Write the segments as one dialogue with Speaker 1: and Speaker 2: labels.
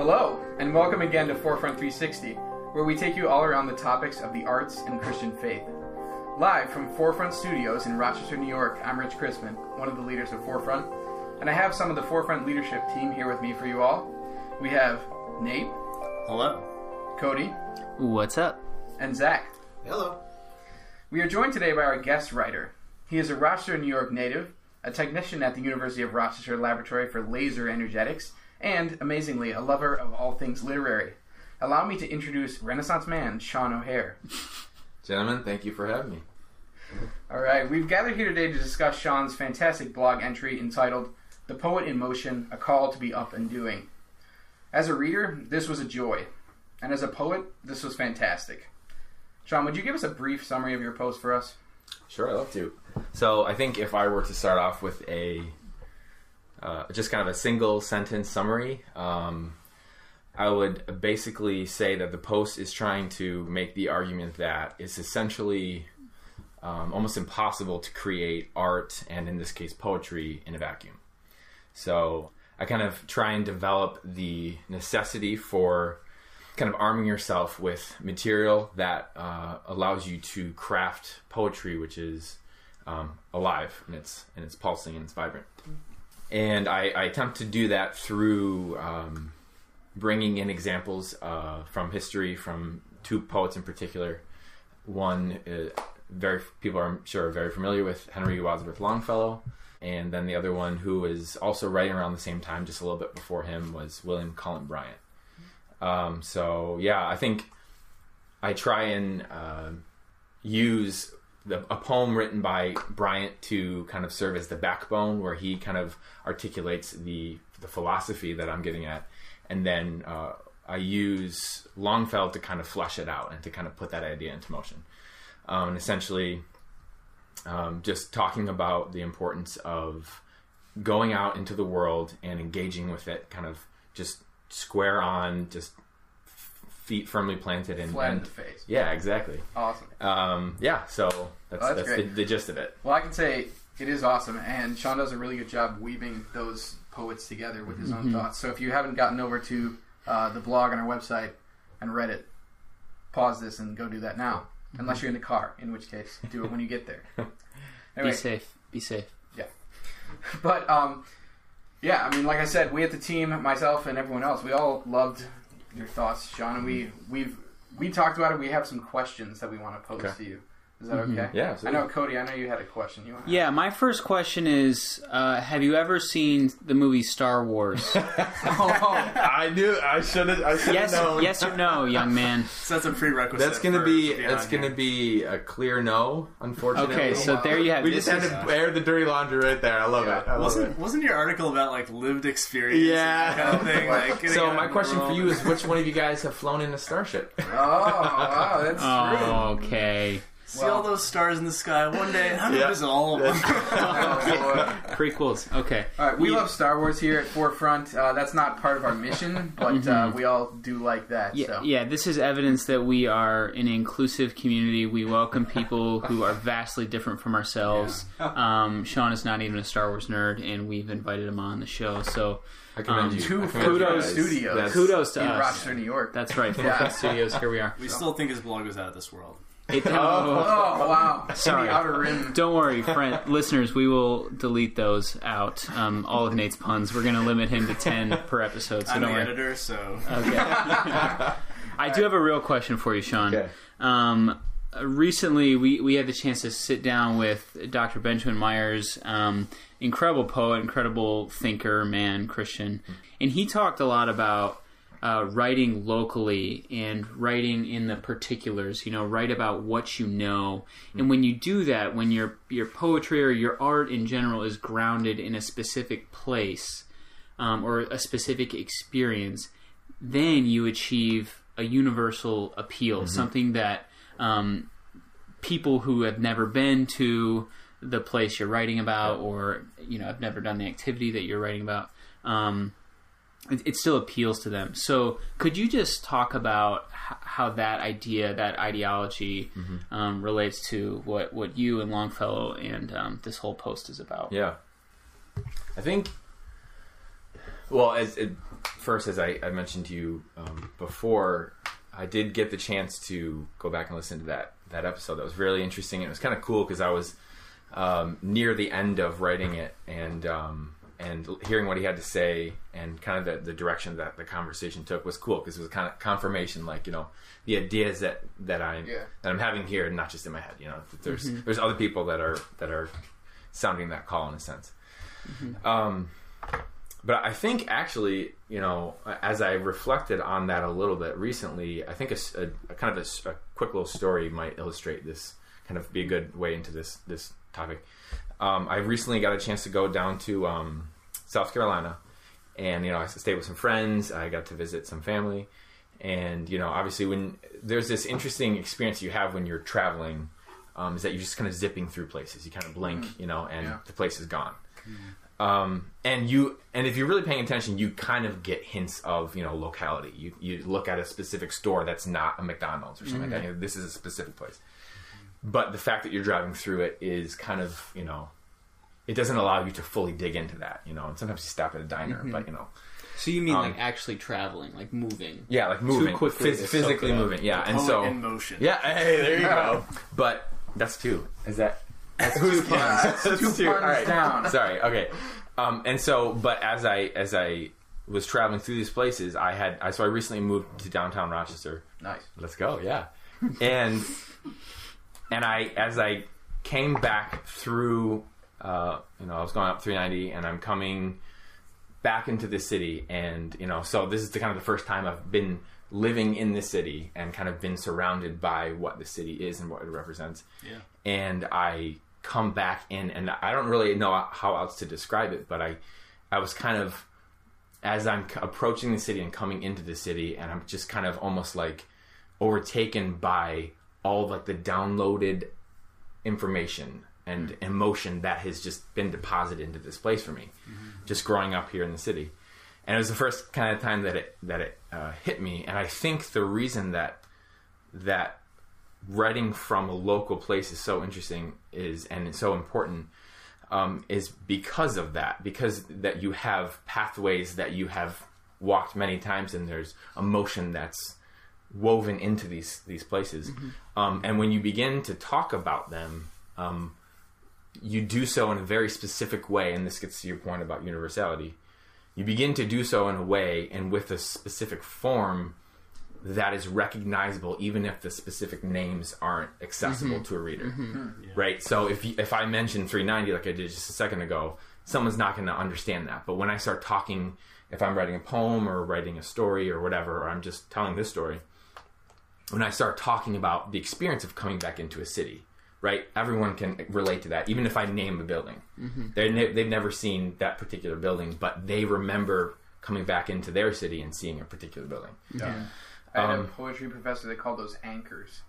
Speaker 1: Hello, and welcome again to Forefront 360, where we take you all around the topics of the arts and Christian faith. Live from Forefront Studios in Rochester, New York, I'm Rich Chrisman, one of the leaders of Forefront, and I have some of the Forefront leadership team here with me for you all. We have Nate,
Speaker 2: Hello.
Speaker 1: Cody,
Speaker 3: What's up?
Speaker 1: and Zach.
Speaker 2: Hello.
Speaker 1: We are joined today by our guest writer. He is a Rochester, New York native, a technician at the University of Rochester Laboratory for Laser Energetics, and, amazingly, a lover of all things literary. Allow me to introduce Renaissance man Sean O'Hare.
Speaker 4: Gentlemen, thank you for having me.
Speaker 1: All right, we've gathered here today to discuss Sean's fantastic blog entry entitled The Poet in Motion A Call to Be Up and Doing. As a reader, this was a joy, and as a poet, this was fantastic. Sean, would you give us a brief summary of your post for us?
Speaker 4: Sure, I'd love to. So, I think if I were to start off with a uh, just kind of a single sentence summary, um, I would basically say that the post is trying to make the argument that it's essentially um, almost impossible to create art and, in this case, poetry in a vacuum. So, I kind of try and develop the necessity for kind of arming yourself with material that uh, allows you to craft poetry, which is um, alive and it's and it's pulsing and it's vibrant. And I, I attempt to do that through um, bringing in examples uh, from history, from two poets in particular. One, uh, very people are sure are very familiar with Henry Wadsworth Longfellow, and then the other one, who was also writing around the same time, just a little bit before him, was William Cullen Bryant. Um, so yeah, I think I try and uh, use the, a poem written by Bryant to kind of serve as the backbone, where he kind of articulates the the philosophy that I'm getting at, and then uh, I use Longfellow to kind of flesh it out and to kind of put that idea into motion. Um, and essentially, um, just talking about the importance of going out into the world and engaging with it, kind of just square on, just feet firmly planted and,
Speaker 1: Flat in the face.
Speaker 4: yeah, exactly.
Speaker 1: Awesome.
Speaker 4: Um, yeah, so that's
Speaker 1: Oh, that's
Speaker 4: that's, the, the gist of it.
Speaker 1: Well, I can say it is awesome, and Sean does a really good job weaving those poets together with his own thoughts. So if you haven't gotten over to uh, the blog on our website and read it, pause this and go do that now. Unless you're in the car, in which case, do it when you get there. Anyway,
Speaker 3: Be safe. Be safe. Yeah.
Speaker 1: But um, yeah, I mean, like I said, we at the team, myself and everyone else, we all loved your thoughts, Sean, and we we've we talked about it. We have some questions that we want to pose
Speaker 4: Okay.
Speaker 1: to you. Is that okay?
Speaker 4: Yeah,
Speaker 1: I know, Cody. I know you had a question. You want? to
Speaker 3: Yeah, my first question is uh, Have you ever seen the movie Star Wars?
Speaker 4: Oh, I knew I should have. I should
Speaker 3: yes, yes or no, young man?
Speaker 2: So that's a prerequisite.
Speaker 4: That's gonna
Speaker 2: for-
Speaker 4: be
Speaker 2: to
Speaker 4: that's gonna
Speaker 2: here.
Speaker 4: be a clear no. Unfortunately.
Speaker 3: Okay, so there you have
Speaker 4: it.
Speaker 3: we
Speaker 4: just had
Speaker 3: is-
Speaker 4: to air the dirty laundry right there. I love
Speaker 1: Yeah.
Speaker 4: it. I love
Speaker 2: Wasn't
Speaker 4: it.
Speaker 2: wasn't your article about like lived experience?
Speaker 4: Yeah.
Speaker 2: that kind of thing. Like,
Speaker 4: So my
Speaker 2: in the
Speaker 4: question for you is, which one of you guys have flown in a starship?
Speaker 1: Oh, wow, that's true.
Speaker 3: Oh, okay.
Speaker 2: See all those stars in the sky one day. I'm gonna visit all of them.
Speaker 1: Oh, boy.
Speaker 3: Prequels. Okay.
Speaker 1: All right, we love Star Wars here at Forefront. Uh, that's not part of our mission, but uh, we all do like that.
Speaker 3: Yeah,
Speaker 1: so.
Speaker 3: yeah, this is evidence that we are an inclusive community. We welcome people who are vastly different from ourselves. Um, Sean is not even a Star Wars nerd, and we've invited him on the show. So
Speaker 4: I commend
Speaker 3: Um,
Speaker 4: you.
Speaker 1: two
Speaker 4: I commend you
Speaker 1: kudos
Speaker 4: guys.
Speaker 1: studios.
Speaker 4: That's-
Speaker 3: kudos to
Speaker 1: in
Speaker 3: us.
Speaker 1: Rochester, New York.
Speaker 3: That's right.
Speaker 1: Yeah.
Speaker 3: Forefront Studios. Here we are.
Speaker 2: we still think his blog is out of this world.
Speaker 3: It-
Speaker 1: oh, wow.
Speaker 3: Sorry.
Speaker 1: The outer rim.
Speaker 3: Don't worry, friend, listeners. We will delete those out. Um, all of Nate's puns. We're going to limit him to ten per episode. So
Speaker 2: I'm
Speaker 3: don't
Speaker 2: the
Speaker 3: worry.
Speaker 2: editor, so
Speaker 3: Okay. I do have a real question for you, Sean.
Speaker 4: Okay.
Speaker 3: Um, recently, we, we had the chance to sit down with Dr. Benjamin Myers, um, incredible poet, incredible thinker, man, Christian, and he talked a lot about uh, writing locally and writing in the particulars. You know, write about what you know, and when you do that, when your your poetry or your art in general is grounded in a specific place um, or a specific experience, then you achieve a universal appeal, something that um, people who have never been to the place you're writing about, or you know, have never done the activity that you're writing about, um, it, it still appeals to them. So, could you just talk about h- how that idea, that ideology, um, relates to what what you and Longfellow and um, this whole post is about?
Speaker 4: Yeah. I think. Well, as it, first, as I, I mentioned to you um, before, I did get the chance to go back and listen to that that episode. That was really interesting. And it was kind of cool because I was um, near the end of writing it and um, and hearing what he had to say and kind of the, the direction that the conversation took was cool because it was kind of confirmation, like you know, the ideas that that I'm
Speaker 1: Yeah.
Speaker 4: that I'm having here, and not just in my head. You know, that there's there's other people that are that are sounding that call in a sense. Um, but I think actually, you know, as I reflected on that a little bit recently, I think a kind of a quick little story might illustrate this, kind of be a good way into this this topic. Um, I recently got a chance to go down to um, South Carolina, and you know, I stayed with some friends. I got to visit some family, and you know, obviously, when there's this interesting experience you have when you're traveling, um, is that you're just kind of zipping through places. You kind of blink, you know, and
Speaker 1: Yeah.
Speaker 4: the place is gone um, and you and if you're really paying attention, you kind of get hints of you know locality. You you look at a specific store that's not a McDonald's or something like that. You know, this is a specific place. But the fact that you're driving through it is kind of you know, it doesn't allow you to fully dig into that. You know, and sometimes you stop at a diner, but you know,
Speaker 3: So you mean
Speaker 4: Um,
Speaker 3: like actually traveling, like moving?
Speaker 4: yeah, like moving
Speaker 3: quickly
Speaker 4: phys- physically moving. Yeah, and so
Speaker 2: in motion.
Speaker 4: yeah, hey, there you go. But that's two. Is that? That's two puns.
Speaker 1: That's two puns down.
Speaker 4: Sorry. Okay. Um, and so, but as I as I was traveling through these places, I had I so I recently moved to downtown Rochester.
Speaker 1: Nice.
Speaker 4: Let's go. Yeah. And and I as I came back through, uh, you know, I was going up 390, and I'm coming back into the city, and you know, so this is the kind of the first time I've been living in the city and kind of been surrounded by what the city is and what it represents
Speaker 2: Yeah.
Speaker 4: and I come back in, and I don't really know how else to describe it, but I, I was kind of, as I'm approaching the city and coming into the city, and I'm just kind of almost like overtaken by all of like the downloaded information and emotion that has just been deposited into this place for me, just growing up here in the city. And it was the first kind of time that it that it uh, hit me, and I think the reason that that writing from a local place is so interesting is and it's so important um, is because of that because that you have pathways that you have walked many times and there's emotion that's woven into these these places. Um, and when you begin to talk about them um, you do so in a very specific way and this gets to your point about universality. You begin to do so in a way and with a specific form that is recognizable even if the specific names aren't accessible to a reader. Right? So if you, if i mention 390 like i did just a second ago someone's not going to understand that. But when i start talking if i'm writing a poem or writing a story or whatever or i'm just telling this story when i start talking about the experience of coming back into a city right everyone can relate to that even if i name a building they ne- they've never seen that particular building but they remember coming back into their city and seeing a particular building
Speaker 1: Yeah. I had a
Speaker 4: Um,
Speaker 1: poetry professor that called those anchors.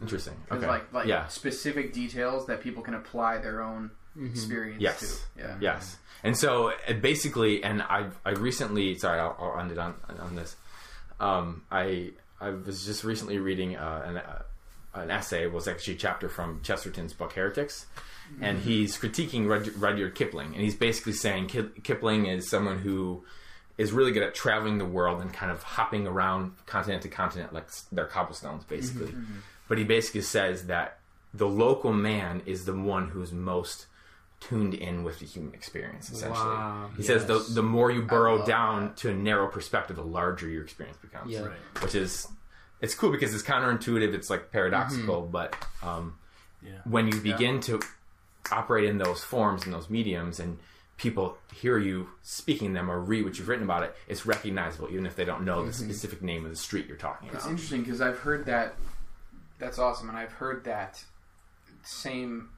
Speaker 4: interesting okay
Speaker 1: like like
Speaker 4: yeah
Speaker 1: specific details that people can apply their own experience
Speaker 4: Yes.
Speaker 1: to. Yeah.
Speaker 4: Yes. And so uh, basically, and I I recently sorry I'll, I'll end it on on this. Um, I I was just recently reading uh, an uh, an essay. It was actually a chapter from Chesterton's book Heretics, and he's critiquing Rud- Rudyard Kipling, and he's basically saying Kip- Kipling is someone who is really good at traveling the world and kind of hopping around continent to continent like they're cobblestones basically. But he basically says that the local man is the one who's most tuned in with the human experience essentially.
Speaker 3: Wow,
Speaker 4: he says the the more you burrow down
Speaker 1: that.
Speaker 4: to a narrow perspective, the larger your experience becomes.
Speaker 3: Yeah.
Speaker 2: Right.
Speaker 4: Which is it's cool because it's counterintuitive, it's like paradoxical, but um,
Speaker 2: Yeah.
Speaker 4: when you begin to operate in those forms and those mediums and people hear you speaking them or read what you've written about it, it's recognizable even if they don't know the specific name of the street you're talking about.
Speaker 1: It's interesting because I've heard that. That's awesome, and I've heard that same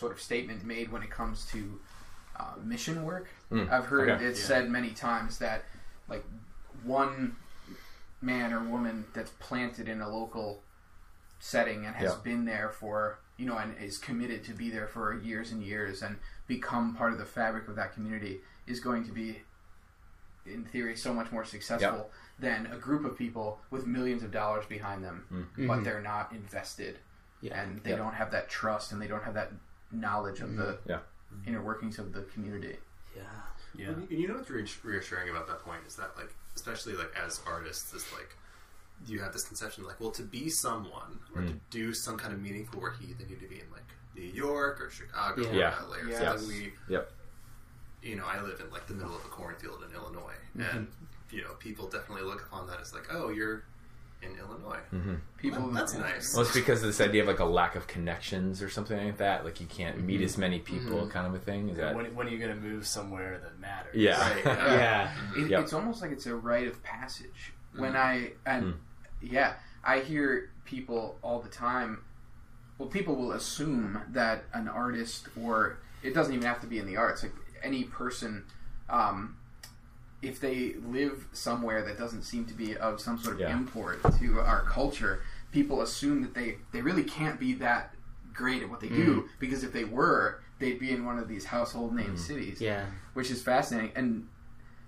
Speaker 1: sort of statement made when it comes to uh, mission work.
Speaker 4: Mm,
Speaker 1: I've heard
Speaker 4: okay.
Speaker 1: it
Speaker 2: Yeah.
Speaker 1: said many times that like one man or woman that's planted in a local setting and has
Speaker 4: Yeah.
Speaker 1: been there for you know and is committed to be there for years and years and become part of the fabric of that community is going to be in theory so much more successful than a group of people with millions of dollars behind them but they're not invested
Speaker 3: Yeah.
Speaker 1: and they
Speaker 4: Yeah.
Speaker 1: don't have that trust and they don't have that knowledge of the mm-hmm.
Speaker 4: Yeah. Mm-hmm.
Speaker 1: inner workings of the community
Speaker 3: Yeah.
Speaker 2: Yeah.
Speaker 5: And you- you know what's re- reassuring about that point is that, like, especially like as artists, is like you have this conception like, well, to be someone or to mm. do some kind of meaningful work, you either need to be in like New York or Chicago
Speaker 3: Yeah.
Speaker 5: or
Speaker 4: Yeah.
Speaker 5: LA or
Speaker 1: Yeah.
Speaker 5: something. We,
Speaker 4: Yep.
Speaker 5: you know, I live in like the middle of a cornfield in Illinois, mm-hmm. and you know, people definitely look upon that as like, oh, you're in Illinois.
Speaker 1: People.
Speaker 5: Well, that's nice.
Speaker 4: Well, it's because of this idea of like a lack of connections or something like that. Like you can't
Speaker 1: Mm-hmm.
Speaker 4: meet as many people, kind of a thing. Is that?
Speaker 2: When, when are you going to move somewhere that matters?
Speaker 4: Yeah.
Speaker 5: Right. yeah.
Speaker 3: Yeah.
Speaker 1: It,
Speaker 4: Yep.
Speaker 1: It's almost like it's a rite of passage. When
Speaker 5: Mhm.
Speaker 1: I and
Speaker 4: Mm.
Speaker 1: yeah, I hear people all the time. Well, people will assume that an artist, or it doesn't even have to be in the arts. Like any person, um, if they live somewhere that doesn't seem to be of some sort of
Speaker 4: Yeah.
Speaker 1: import to our culture, people assume that they they really can't be that great at what they do mm. because if they were, they'd be in one of these household name mm. cities
Speaker 3: Yeah.
Speaker 1: which is fascinating. And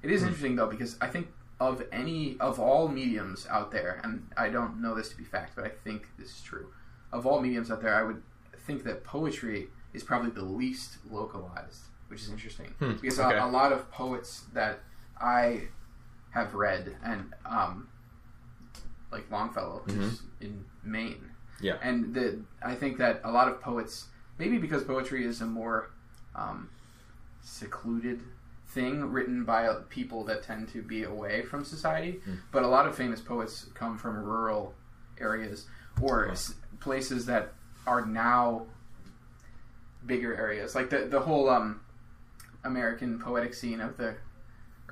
Speaker 1: it is mm. interesting though because I think of any of all mediums out there, and I don't know this to be fact, but I think this is true. Of all mediums out there, I would think that poetry is probably the least localized, which is interesting
Speaker 4: Hmm,
Speaker 1: because
Speaker 4: okay.
Speaker 1: a, a lot of poets that I have read and um, like Longfellow, who's in Maine,
Speaker 4: Mm-hmm. Yeah.
Speaker 1: and the I think that a lot of poets, maybe because poetry is a more um, secluded thing written by people that tend to be away from society,
Speaker 4: Hmm.
Speaker 1: but a lot of famous poets come from rural areas or s- places that are now bigger areas, like the the whole um, American poetic scene of the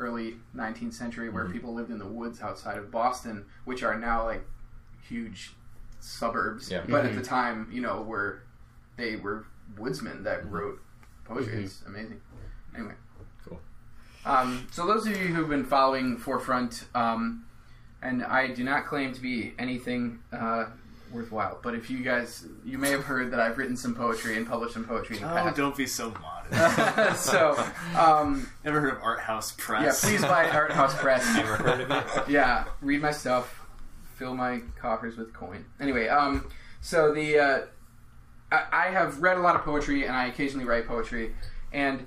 Speaker 1: early 19th century where
Speaker 4: Mm-hmm.
Speaker 1: people lived in the woods outside of Boston, which are now like huge suburbs.
Speaker 4: Yeah.
Speaker 1: But at the time, you know, were they were woodsmen that wrote poetry. It's amazing. Anyway.
Speaker 4: Cool.
Speaker 1: Um, so those of you who've been following Forefront, um, and I do not claim to be anything uh, worthwhile, but if you guys, you may have heard that I've written some poetry and published some poetry in the
Speaker 2: Oh,
Speaker 1: past.
Speaker 2: don't be so modest.
Speaker 1: so, um,
Speaker 2: Ever heard of Art House Press?
Speaker 1: yeah, please buy Art House Press.
Speaker 3: Ever heard of it?
Speaker 1: yeah, read my stuff, fill my coffers with coin. Anyway, um, so the uh, I, I have read a lot of poetry, and I occasionally write poetry, and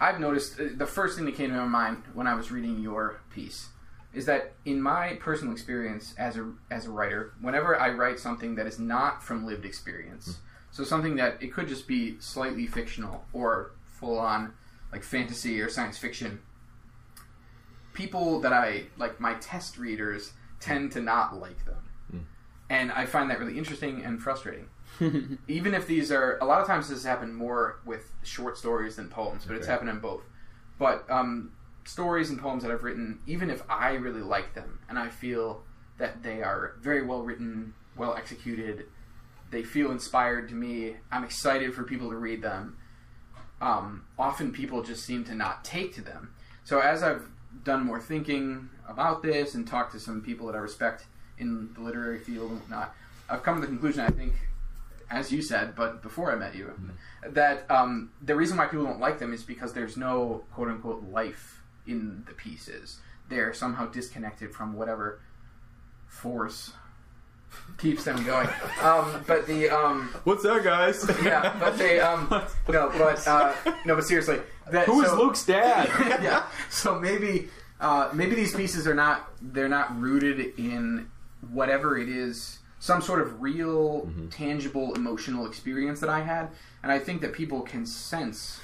Speaker 1: I've noticed uh, the first thing that came to my mind when I was reading your piece is that in my personal experience as a as a writer, whenever I write something that is not from lived experience, so something that it could just be slightly fictional or full on like fantasy or science fiction, people that I like my test readers tend to not like them. And I find that really interesting and frustrating. Even if these are a lot of times this has happened more with short stories than poems, but it's happened in both. But um, stories and poems that I've written, even if I really like them and I feel that they are very well written, well executed, they feel inspired to me, I'm excited for people to read them. Um, often people just seem to not take to them. So as I've done more thinking about this and talked to some people that I respect in the literary field and whatnot, I've come to the conclusion, I think, as you said, but before I met you, that um, the reason why people don't like them is because there's no quote unquote life in the pieces. They're somehow disconnected from whatever force keeps them going. Um, but the um,
Speaker 4: What's that, guys?
Speaker 1: yeah, but they um, no, but uh, no, but seriously, that,
Speaker 4: Who is
Speaker 1: so-
Speaker 4: Luke's dad?
Speaker 1: yeah. So maybe uh, maybe these pieces are not they're not rooted in whatever it is, some sort of real, tangible, emotional experience that I had, and I think that people can sense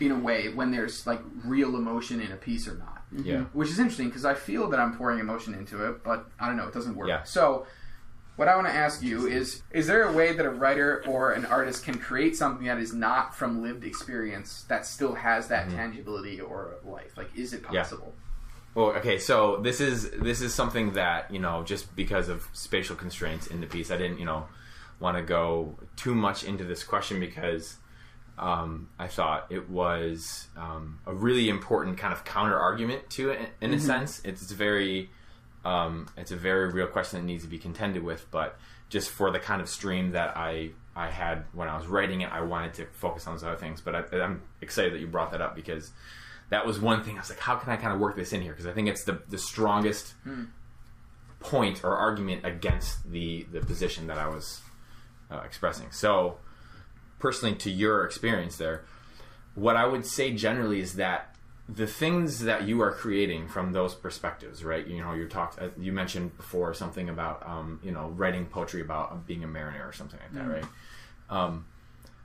Speaker 1: in a way when there's like real emotion in a piece or not.
Speaker 4: yeah.
Speaker 1: Which is interesting because I feel that I'm pouring emotion into it, but I don't know, it doesn't work.
Speaker 4: Yeah.
Speaker 1: So, what I want to ask you is Is there a way that a writer or an artist can create something that is not from lived experience that still has that tangibility or life? Like, is it
Speaker 4: Mm-hmm. Yeah.
Speaker 1: possible?
Speaker 4: Well, okay, so this is this is something that you know just because of spatial constraints in the piece, I didn't you know want to go too much into this question because um, I thought it was um, a really important kind of counter argument to it in a sense. It's, very um, it's a very real question that needs to be contended with, but just for the kind of stream that I I had when I was writing it, I wanted to focus on those other things. But I, I'm excited that you brought that up because that was one thing I was like, how can I kind of work this in here? Because I think it's the the strongest point or argument against the the position that I was uh, expressing. So, personally, to your experience there, what I would say generally is that the things that you are creating from those perspectives, right? You know, you talked, uh, you mentioned before something about, um, you know, writing poetry about being a mariner or something like that, right? Um,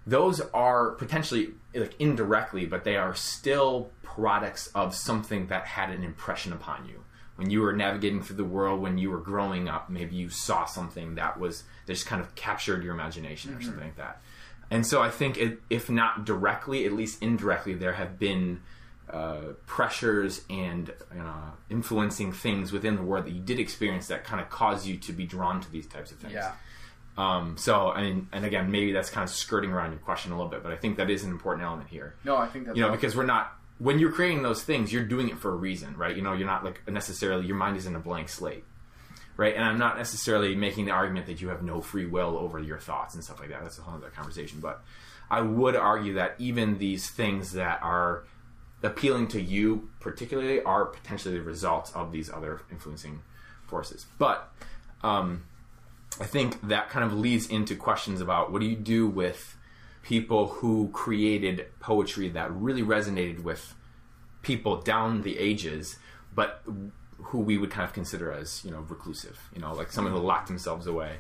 Speaker 4: those are potentially like indirectly, but they are still products of something that had an impression upon you. When you were navigating through the world, when you were growing up, maybe you saw something that was that just kind of captured your imagination or something like that. And so I think, it, if not directly, at least indirectly, there have been uh, pressures and uh, influencing things within the world that you did experience that kind of cause you to be drawn to these types of things.
Speaker 1: Yeah.
Speaker 4: Um, so, I mean, and again, maybe that's kind of skirting around your question a little bit, but I think that is an important element here.
Speaker 1: No, I think that's
Speaker 4: You know, because we're not when you're creating those things, you're doing it for a reason, right? You know, you're not like necessarily your mind isn't a blank slate, right? And I'm not necessarily making the argument that you have no free will over your thoughts and stuff like that. That's a whole other conversation. But I would argue that even these things that are appealing to you particularly are potentially the results of these other influencing forces. But um, I think that kind of leads into questions about what do you do with people who created poetry that really resonated with people down the ages, but who we would kind of consider as you know reclusive, you know, like someone who locked themselves away.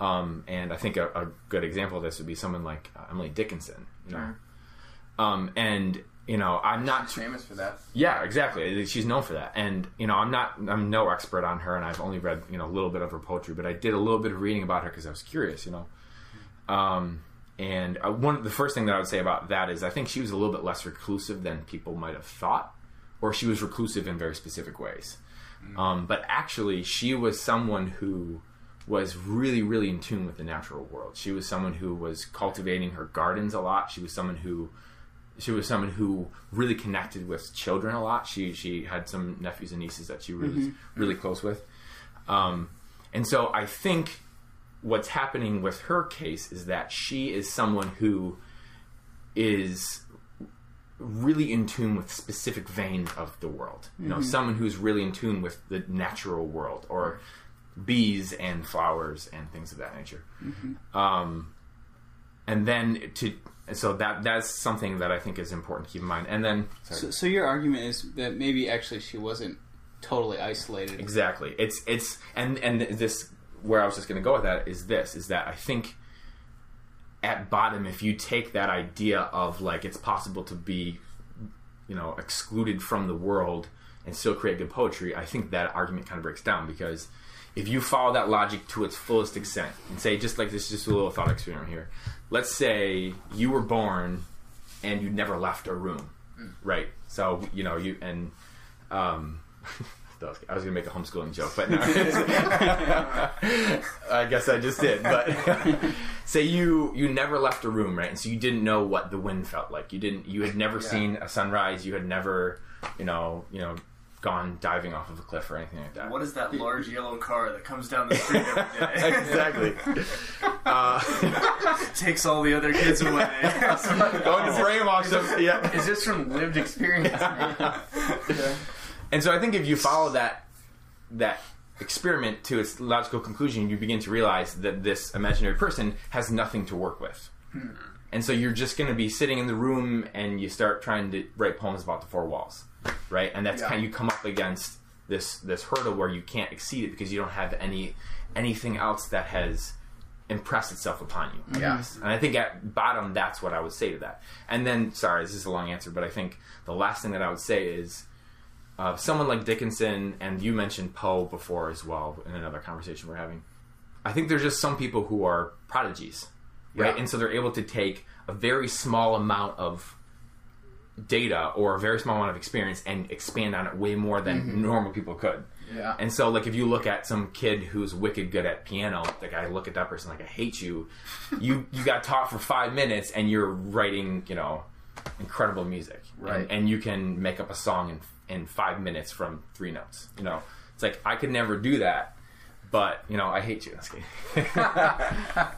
Speaker 4: Um, and I think a, a good example of this would be someone like uh, Emily Dickinson, you know. Um, and you know, I'm not
Speaker 1: She's famous for that.
Speaker 4: yeah, exactly. She's known for that, and you know, I'm not, I'm no expert on her, and I've only read you know a little bit of her poetry, but I did a little bit of reading about her because I was curious, you know. Um, and uh, one, the first thing that I would say about that is I think she was a little bit less reclusive than people might have thought, or she was reclusive in very specific ways. Um, but actually, she was someone who was really, really in tune with the natural world. She was someone who was cultivating her gardens a lot. She was someone who she was someone who really connected with children a lot. She she had some nephews and nieces that she was really close with, um, and so I think what's happening with her case is that she is someone who is really in tune with specific vein of the world. You know, someone who's really in tune with the natural world or bees and flowers and things of that nature. Um, and then to so that that's something that I think is important to keep in mind. And then.
Speaker 3: So, so your argument is that maybe actually she wasn't totally isolated.
Speaker 4: Exactly. It's it's and and this where I was just going to go with that is this is that I think at bottom if you take that idea of like it's possible to be you know excluded from the world and still create good poetry, I think that argument kind of breaks down because if you follow that logic to its fullest extent and say just like this is just a little thought experiment here. Let's say you were born and you never left a room. Right. So, you know, you and um I was going to make a homeschooling joke, but no. I guess I just did. But say you you never left a room, right? And so you didn't know what the wind felt like. You didn't. You had never seen a sunrise. You had never, you know, you know, gone diving off of a cliff or anything like that.
Speaker 2: What is that large yellow car that comes down the street every day?
Speaker 4: exactly. Uh,
Speaker 2: Takes all the other kids away.
Speaker 4: going to brainwash them. Yeah.
Speaker 1: Is this from lived experience?
Speaker 4: And so I think if you follow that that experiment to its logical conclusion, you begin to realize that this imaginary person has nothing to work with. Hmm. And so you're just going to be sitting in the room and you start trying to write poems about the four walls, right? And that's
Speaker 1: Yeah.
Speaker 4: kind of you come up against this this hurdle where you can't exceed it because you don't have any anything else that has impressed itself upon you.
Speaker 1: Yes.
Speaker 4: And I think at bottom, that's what I would say to that. And then, sorry, this is a long answer, but I think the last thing that I would say is uh, someone like Dickinson, and you mentioned Poe before as well in another conversation we're having. I think there's just some people who are prodigies, right?
Speaker 1: Yeah.
Speaker 4: And so they're able to take a very small amount of data or a very small amount of experience and expand on it way more than normal people could.
Speaker 1: Yeah.
Speaker 4: And so, like, if you look at some kid who's wicked good at piano, like I look at that person like I hate you. You you got taught for five minutes and you're writing, you know, incredible music,
Speaker 1: Right.
Speaker 4: And, and you can make up a song in in five minutes from three notes. You know, it's like I could never do that, but you know, I hate you. That's kidding.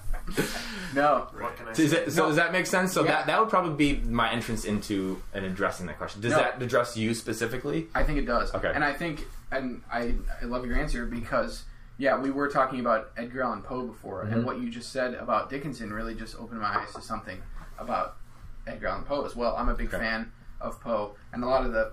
Speaker 1: no.
Speaker 5: What can I
Speaker 4: So, is it- so does that make sense? So
Speaker 1: Yeah.
Speaker 4: that that would probably be my entrance into and addressing that question. Does
Speaker 1: No.
Speaker 4: that address you specifically?
Speaker 1: I think it does.
Speaker 4: Okay.
Speaker 1: And I think, and I, I love your answer because, yeah, we were talking about Edgar Allan Poe before,
Speaker 4: Mm-hmm.
Speaker 1: and what you just said about Dickinson really just opened my eyes to something about Edgar Allan Poe as well. I'm a big
Speaker 4: Okay.
Speaker 1: fan of Poe, and a lot of the.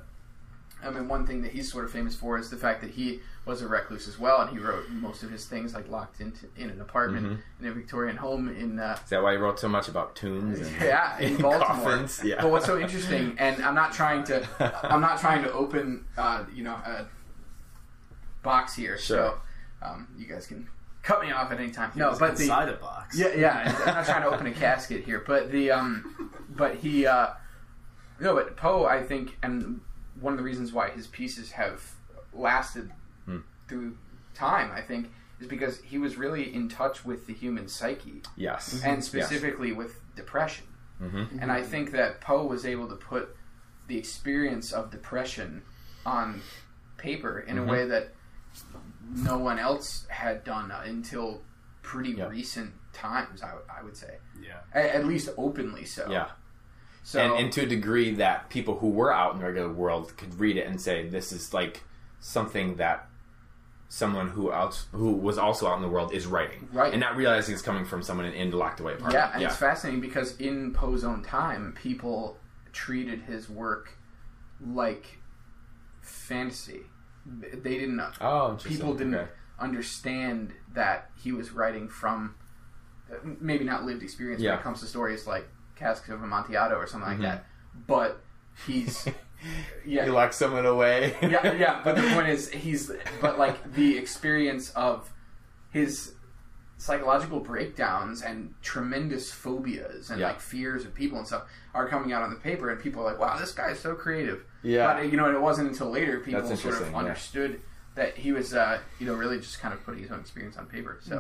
Speaker 1: I mean, one thing that he's sort of famous for is the fact that he was a recluse as well, and he wrote most of his things like locked into in an apartment
Speaker 4: Mm-hmm.
Speaker 1: in a Victorian home in uh,
Speaker 4: Is that why he wrote so much about tombs? And,
Speaker 1: yeah, in Baltimore.
Speaker 4: coffins? Yeah.
Speaker 1: But what's so interesting, and I'm not trying to, I'm not trying to open, uh, you know, a box here.
Speaker 4: Sure.
Speaker 1: So um, you guys can cut me off at any time. No, but the
Speaker 2: inside a box.
Speaker 1: yeah, yeah. I'm not trying to open a casket here, but the um, but he, uh, no, but Poe, I think, and one of the reasons why his pieces have lasted
Speaker 4: Hmm.
Speaker 1: through time, I think, is because he was really in touch with the human psyche
Speaker 4: yes.
Speaker 1: and specifically with depression.
Speaker 4: Mhm.
Speaker 1: And I think that Poe was able to put the experience of depression on paper in
Speaker 4: Mhm.
Speaker 1: a way that no one else had done until pretty
Speaker 4: Yeah.
Speaker 1: recent times. I, I would say,
Speaker 2: Yeah.
Speaker 1: at, at least openly so.
Speaker 4: Yeah.
Speaker 1: So
Speaker 4: and, and to a degree that people who were out in the regular world could read it and say this is like something that someone who else who was also out in the world is writing
Speaker 1: Right.
Speaker 4: and not realizing it's coming from someone in, the locked away apartment
Speaker 1: yeah, and it's fascinating because in Poe's own time, people treated his work like fantasy. They didn't.
Speaker 4: oh
Speaker 1: people didn't
Speaker 4: Okay.
Speaker 1: understand that he was writing from maybe not lived experience when it comes to stories like Casks of Amontillado or something like that. But he's yeah,
Speaker 4: you lock someone away
Speaker 1: yeah, yeah. But the point is, he's but like the experience of his psychological breakdowns and tremendous phobias and
Speaker 4: Yeah.
Speaker 1: like fears of people and stuff are coming out on the paper, and people are like, "Wow, this guy is so creative."
Speaker 4: yeah
Speaker 1: But you know, and it wasn't until later people
Speaker 4: That's
Speaker 1: sort of
Speaker 4: interesting, yeah.
Speaker 1: understood that he was, uh, you know, really just kind of putting his own experience on paper. So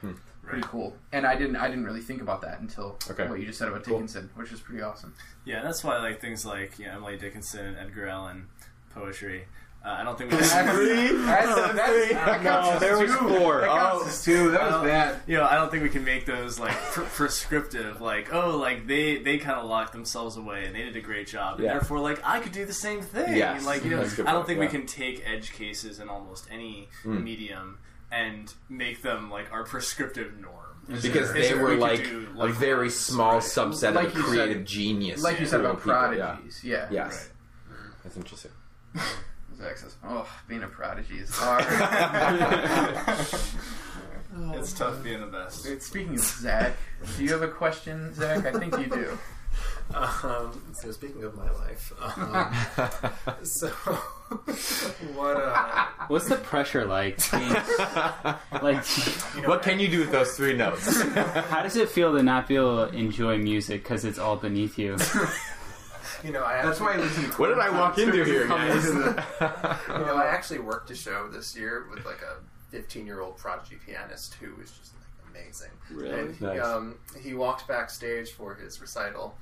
Speaker 4: Hmm.
Speaker 1: Pretty cool. And I didn't, I didn't really think about that until
Speaker 4: Okay.
Speaker 1: what you just said about
Speaker 4: Cool.
Speaker 1: Dickinson, which is pretty awesome.
Speaker 2: Yeah, that's why I like things like you know, Emily Dickinson and Edgar Allan poetry. Uh, I don't think we.
Speaker 1: That's- that's- that's- that counts
Speaker 3: No,
Speaker 1: as
Speaker 3: there was
Speaker 1: two.
Speaker 3: four.
Speaker 1: That counts
Speaker 3: Oh.
Speaker 1: as two. That was bad.
Speaker 2: you know, I don't think we can make those like pr- prescriptive. Like, oh, like they they kind of locked themselves away and they did a great job, and therefore, like I could do the same thing.
Speaker 4: Yes,
Speaker 2: like you know,
Speaker 4: that's a good
Speaker 2: I don't
Speaker 4: point,
Speaker 2: think
Speaker 4: yeah.
Speaker 2: we can take edge cases in almost any
Speaker 4: Mm.
Speaker 2: medium and make them like our prescriptive norm. Is
Speaker 4: because
Speaker 2: there-
Speaker 4: they were
Speaker 2: we
Speaker 4: like,
Speaker 2: do,
Speaker 4: a very small
Speaker 2: Right.
Speaker 4: subset
Speaker 1: Like
Speaker 4: of
Speaker 1: you
Speaker 4: creative
Speaker 1: said-
Speaker 4: genius
Speaker 1: Like you said about
Speaker 4: of people, yeah.
Speaker 1: prodigies. Yeah.
Speaker 4: yes that's interesting
Speaker 1: Zach says, "Oh, being a prodigy is hard."
Speaker 2: It's tough being the best.
Speaker 1: Speaking of Zach, do you have a question, Zach? I think you do.
Speaker 5: Um, so speaking of my life, um, so what? Uh,
Speaker 3: What's the pressure like? being- like,
Speaker 4: what can you do with those three notes
Speaker 3: how does it feel to not be able to enjoy music because it's all beneath you?
Speaker 5: you know, I
Speaker 1: That's why I listen. To
Speaker 4: what did I walk into here guys
Speaker 5: you know, I actually worked a show this year with like a 15 year old prodigy pianist who was just like amazing.
Speaker 3: Really?
Speaker 5: And he,
Speaker 4: Nice.
Speaker 5: um, he walked backstage for his recital,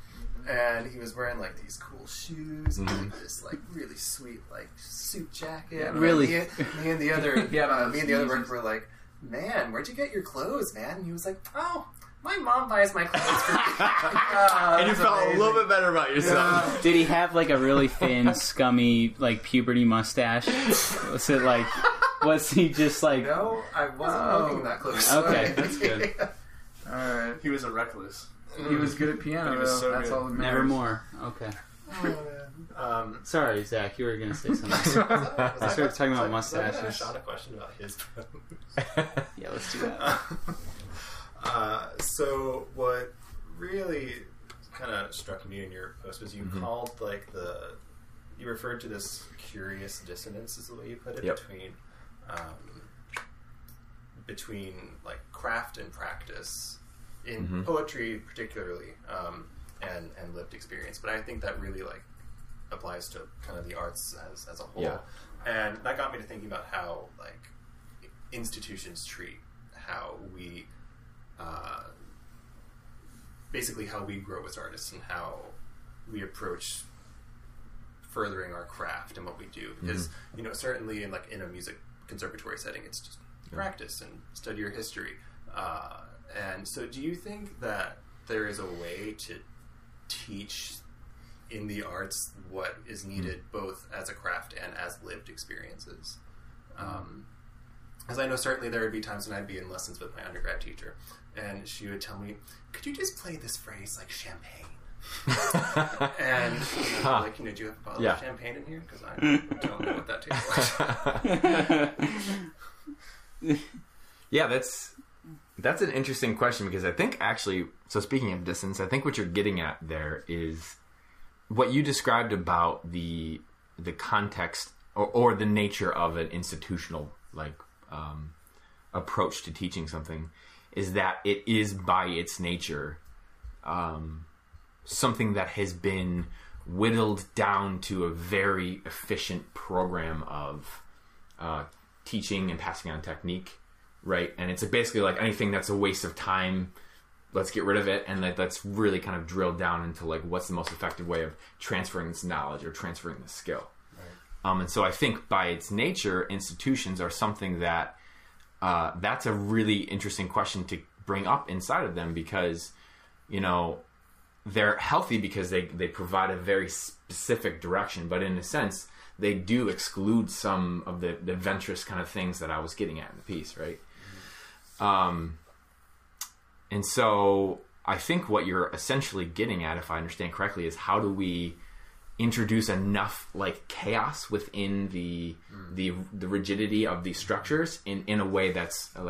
Speaker 5: and he was wearing like these cool shoes and
Speaker 4: Mhm.
Speaker 5: this like really sweet like suit jacket.
Speaker 1: Yeah,
Speaker 5: And
Speaker 3: really.
Speaker 5: Me, me and the other,
Speaker 1: Yeah,
Speaker 5: uh, me and the other
Speaker 1: sneezes.
Speaker 5: worker were like, "Man, where'd you get your clothes, man?" And he was like, "Oh." My mom buys my clothes for me.
Speaker 4: and you felt a little bit better about yourself
Speaker 3: Did he have like a really thin, scummy, like puberty mustache? Was it like, was he just like,
Speaker 5: No, I wasn't
Speaker 1: Oh.
Speaker 5: looking that close.
Speaker 3: Okay, that's good.
Speaker 1: All right.
Speaker 2: He was a reckless.
Speaker 1: He was good at piano.
Speaker 2: He was so
Speaker 1: That's
Speaker 2: good.
Speaker 1: all that matters.
Speaker 3: nevermore? Okay.
Speaker 5: Um,
Speaker 3: Sorry, Zach, you were gonna say something.
Speaker 5: was
Speaker 3: I started talking about
Speaker 5: was I- was I gonna
Speaker 3: mustaches.
Speaker 5: ask a question about his
Speaker 3: Yeah, let's do that.
Speaker 5: uh, so what really kind of struck me in your post was you
Speaker 4: Mhm.
Speaker 5: called like the you referred to this curious dissonance is the way you put it
Speaker 4: Yep.
Speaker 5: between um, between like craft and practice in
Speaker 4: Mhm.
Speaker 5: poetry particularly um, and and lived experience but i think that really like applies to kind of the arts as, as a whole
Speaker 4: Yeah.
Speaker 5: and that got me to thinking about how like institutions treat how we uh, basically how we grow as artists and how we approach furthering our craft and what we do because you know certainly in like in a music conservatory setting. It's just practice and study your history. Uh, and so do you think that there is a way to teach in the arts what is needed both as a craft and as lived experiences? Um, as I know, certainly there would be times when I'd be in lessons with my undergrad teacher, and she would tell me, "Could you just play this phrase like champagne?" And you know, like, you know, do you have a bottle
Speaker 4: Yeah.
Speaker 5: of champagne in here? Because I don't know what that tastes like.
Speaker 4: Yeah, that's that's an interesting question because I think actually, so speaking of distance, I think what you're getting at there is what you described about the the context or, or the nature of an institutional like um, approach to teaching something is that it is by its nature um, something that has been whittled down to a very efficient program of uh, teaching and passing on technique, right? And it's basically like anything that's a waste of time, let's get rid of it, and let, let's really kind of drill down into like what's the most effective way of transferring this knowledge or transferring this skill. Um, and so I think by its nature, institutions are something that uh, that's a really interesting question to bring up inside of them because you know they're healthy because they, they provide a very specific direction, but in a sense, they do exclude some of the, the adventurous kind of things that I was getting at in the piece, right? Um, and so I think what you're essentially getting at, if I understand correctly, is how do we introduce enough like chaos within the the the rigidity of these structures in in a way that's uh,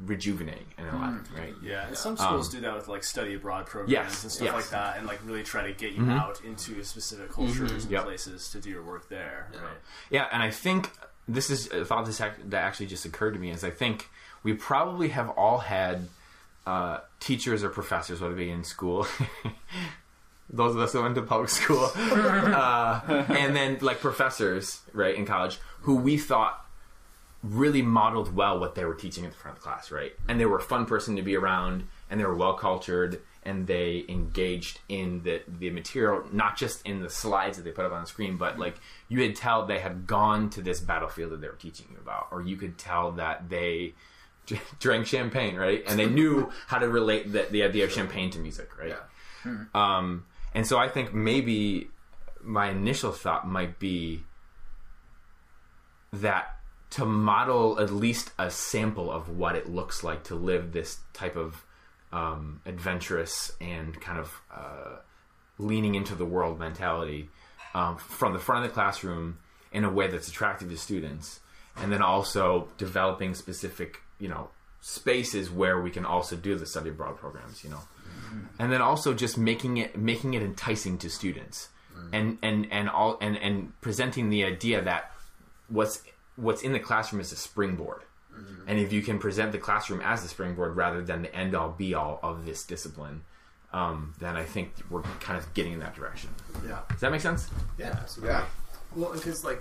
Speaker 4: like rejuvenating and alive, right?
Speaker 2: Yeah, and some schools do that with like study abroad programs
Speaker 4: Um, Yes,
Speaker 2: and stuff
Speaker 4: yes.
Speaker 2: like that, and like really try to get you out into specific cultures and
Speaker 4: Yep.
Speaker 2: places to do your work there. Right?
Speaker 4: Yeah, and I think this is a thought this ac- that actually just occurred to me is I think we probably have all had uh, teachers or professors, whether it be in school, those of us who went to public school, uh, and then like professors, right, in college, who we thought really modeled well what they were teaching at the front of the class, right? And they were a fun person to be around, and they were well cultured, and they engaged in the the material, not just in the slides that they put up on the screen, but like you could tell they had gone to this battlefield that they were teaching you about, or you could tell that they drank champagne, right? And they knew how to relate the, the idea of champagne to music, right? Um, and so I think maybe my initial thought might be that to model at least a sample of what it looks like to live this type of um, adventurous and kind of uh, leaning into the world mentality um, from the front of the classroom in a way that's attractive to students, and then also developing specific, you know, spaces where we can also do the study abroad programs, you know, and then also just making it making it enticing to students, and and and all and and presenting the idea that what's what's in the classroom is a springboard. And if you can present the classroom as the springboard rather than the end all be all of this discipline, um, then I think we're kind of getting in that direction.
Speaker 5: Yeah.
Speaker 4: Does that make sense?
Speaker 5: Yeah, absolutely.
Speaker 6: Yeah.
Speaker 5: Well, because like,